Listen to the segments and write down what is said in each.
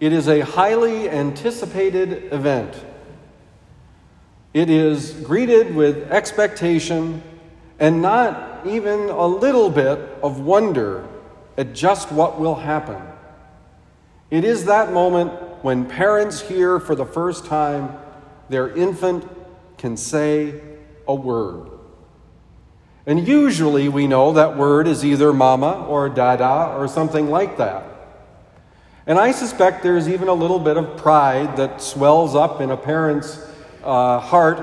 It is a highly anticipated event. It is greeted with expectation and not even a little bit of wonder at just what will happen. It is that moment when parents hear for the first time their infant can say a word. And usually we know that word is either mama or dada or something like that. And I suspect there's even a little bit of pride that swells up in a parent's uh, heart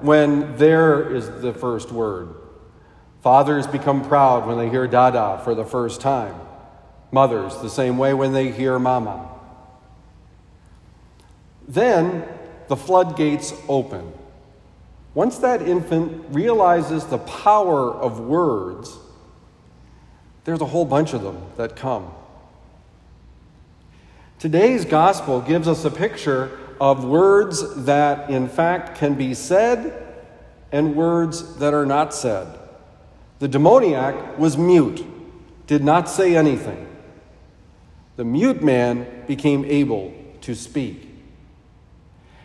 when there is the first word. Fathers become proud when they hear dada for the first time. Mothers, the same way when they hear mama. Then the floodgates open. Once that infant realizes the power of words, there's a whole bunch of them that come. Today's gospel gives us a picture of words that, in fact, can be said and words that are not said. The demoniac was mute, did not say anything. The mute man became able to speak.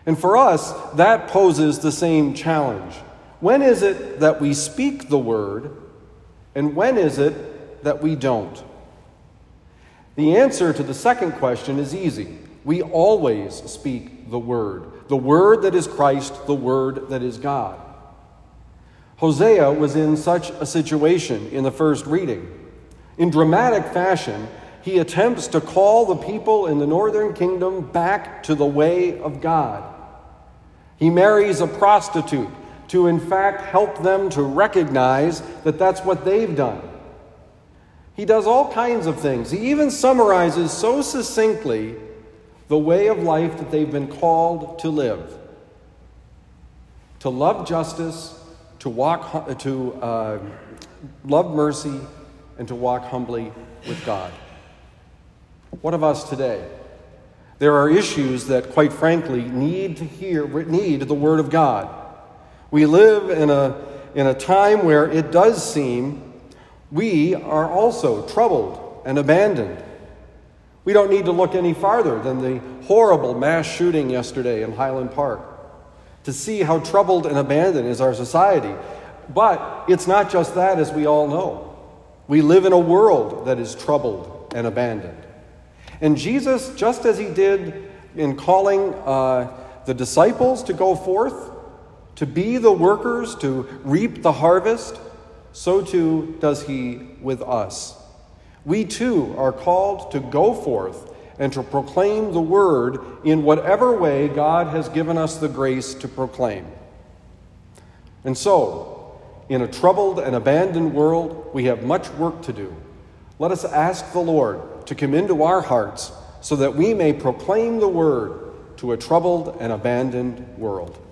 And for us, that poses the same challenge. When is it that we speak the word, and when is it that we don't? The answer to the second question is easy. We always speak the word, the word that is Christ, the word that is God. Hosea was in such a situation in the first reading. In dramatic fashion, he attempts to call the people in the northern kingdom back to the way of God. He marries a prostitute to, in fact, help them to recognize that that's what they've done. He does all kinds of things. He even summarizes so succinctly the way of life that they've been called to live to love justice, to walk, to uh, love mercy, and to walk humbly with God. What of us today? There are issues that, quite frankly, need to hear, need the Word of God. We live in a, in a time where it does seem we are also troubled and abandoned. We don't need to look any farther than the horrible mass shooting yesterday in Highland Park to see how troubled and abandoned is our society. But it's not just that, as we all know. We live in a world that is troubled and abandoned. And Jesus, just as he did in calling uh, the disciples to go forth, to be the workers, to reap the harvest, so too does he with us. We too are called to go forth and to proclaim the word in whatever way God has given us the grace to proclaim. And so, in a troubled and abandoned world, we have much work to do. Let us ask the Lord to come into our hearts so that we may proclaim the word to a troubled and abandoned world.